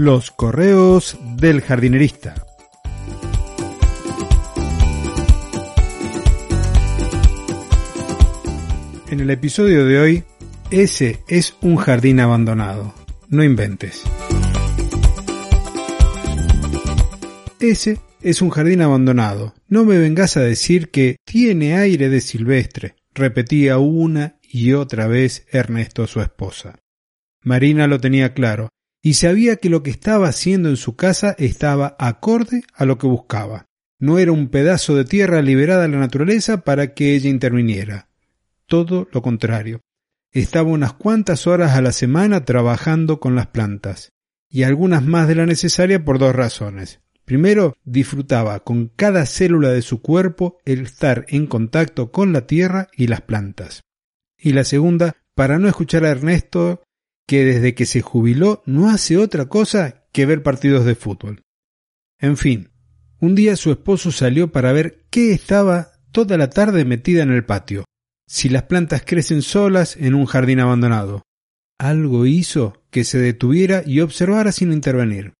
Los correos del jardinerista. En el episodio de hoy, ese es un jardín abandonado. No inventes. Ese es un jardín abandonado. No me vengas a decir que tiene aire de silvestre, repetía una y otra vez Ernesto su esposa. Marina lo tenía claro, y sabía que lo que estaba haciendo en su casa estaba acorde a lo que buscaba. No era un pedazo de tierra liberada a la naturaleza para que ella interviniera. Todo lo contrario. Estaba unas cuantas horas a la semana trabajando con las plantas, y algunas más de la necesaria por dos razones. Primero, disfrutaba con cada célula de su cuerpo el estar en contacto con la tierra y las plantas. Y la segunda, para no escuchar a Ernesto que desde que se jubiló no hace otra cosa que ver partidos de fútbol. En fin, un día su esposo salió para ver qué estaba toda la tarde metida en el patio, si las plantas crecen solas en un jardín abandonado. Algo hizo que se detuviera y observara sin intervenir.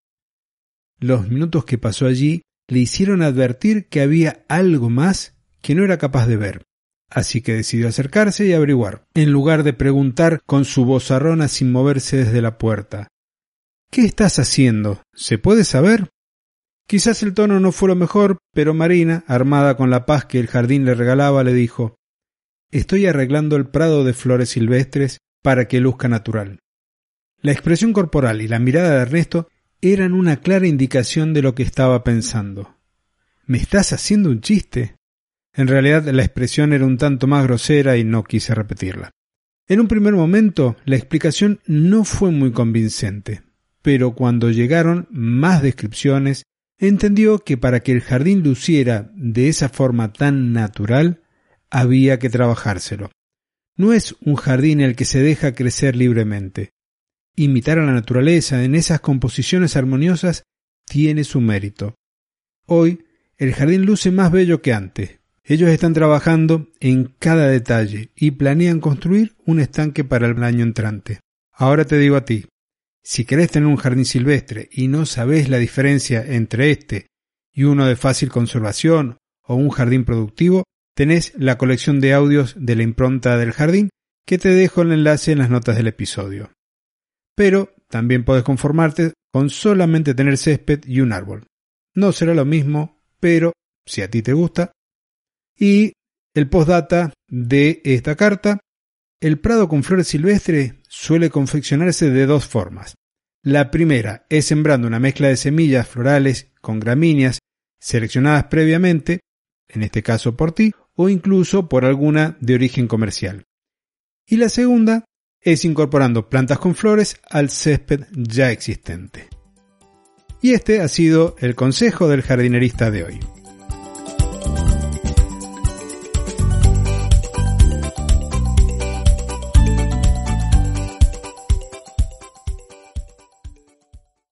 Los minutos que pasó allí le hicieron advertir que había algo más que no era capaz de ver así que decidió acercarse y averiguar, en lugar de preguntar con su vozarrona sin moverse desde la puerta. ¿Qué estás haciendo? ¿Se puede saber? Quizás el tono no fue lo mejor, pero Marina, armada con la paz que el jardín le regalaba, le dijo Estoy arreglando el prado de flores silvestres para que luzca natural. La expresión corporal y la mirada de Ernesto eran una clara indicación de lo que estaba pensando. ¿Me estás haciendo un chiste? En realidad la expresión era un tanto más grosera y no quise repetirla. En un primer momento la explicación no fue muy convincente, pero cuando llegaron más descripciones, entendió que para que el jardín luciera de esa forma tan natural, había que trabajárselo. No es un jardín el que se deja crecer libremente. Imitar a la naturaleza en esas composiciones armoniosas tiene su mérito. Hoy el jardín luce más bello que antes, ellos están trabajando en cada detalle y planean construir un estanque para el año entrante. Ahora te digo a ti, si querés tener un jardín silvestre y no sabés la diferencia entre este y uno de fácil conservación o un jardín productivo, tenés la colección de audios de la impronta del jardín que te dejo el enlace en las notas del episodio. Pero también puedes conformarte con solamente tener césped y un árbol. No será lo mismo, pero si a ti te gusta, y el postdata de esta carta, el prado con flores silvestres suele confeccionarse de dos formas. La primera es sembrando una mezcla de semillas florales con gramíneas seleccionadas previamente, en este caso por ti, o incluso por alguna de origen comercial. Y la segunda es incorporando plantas con flores al césped ya existente. Y este ha sido el consejo del jardinerista de hoy.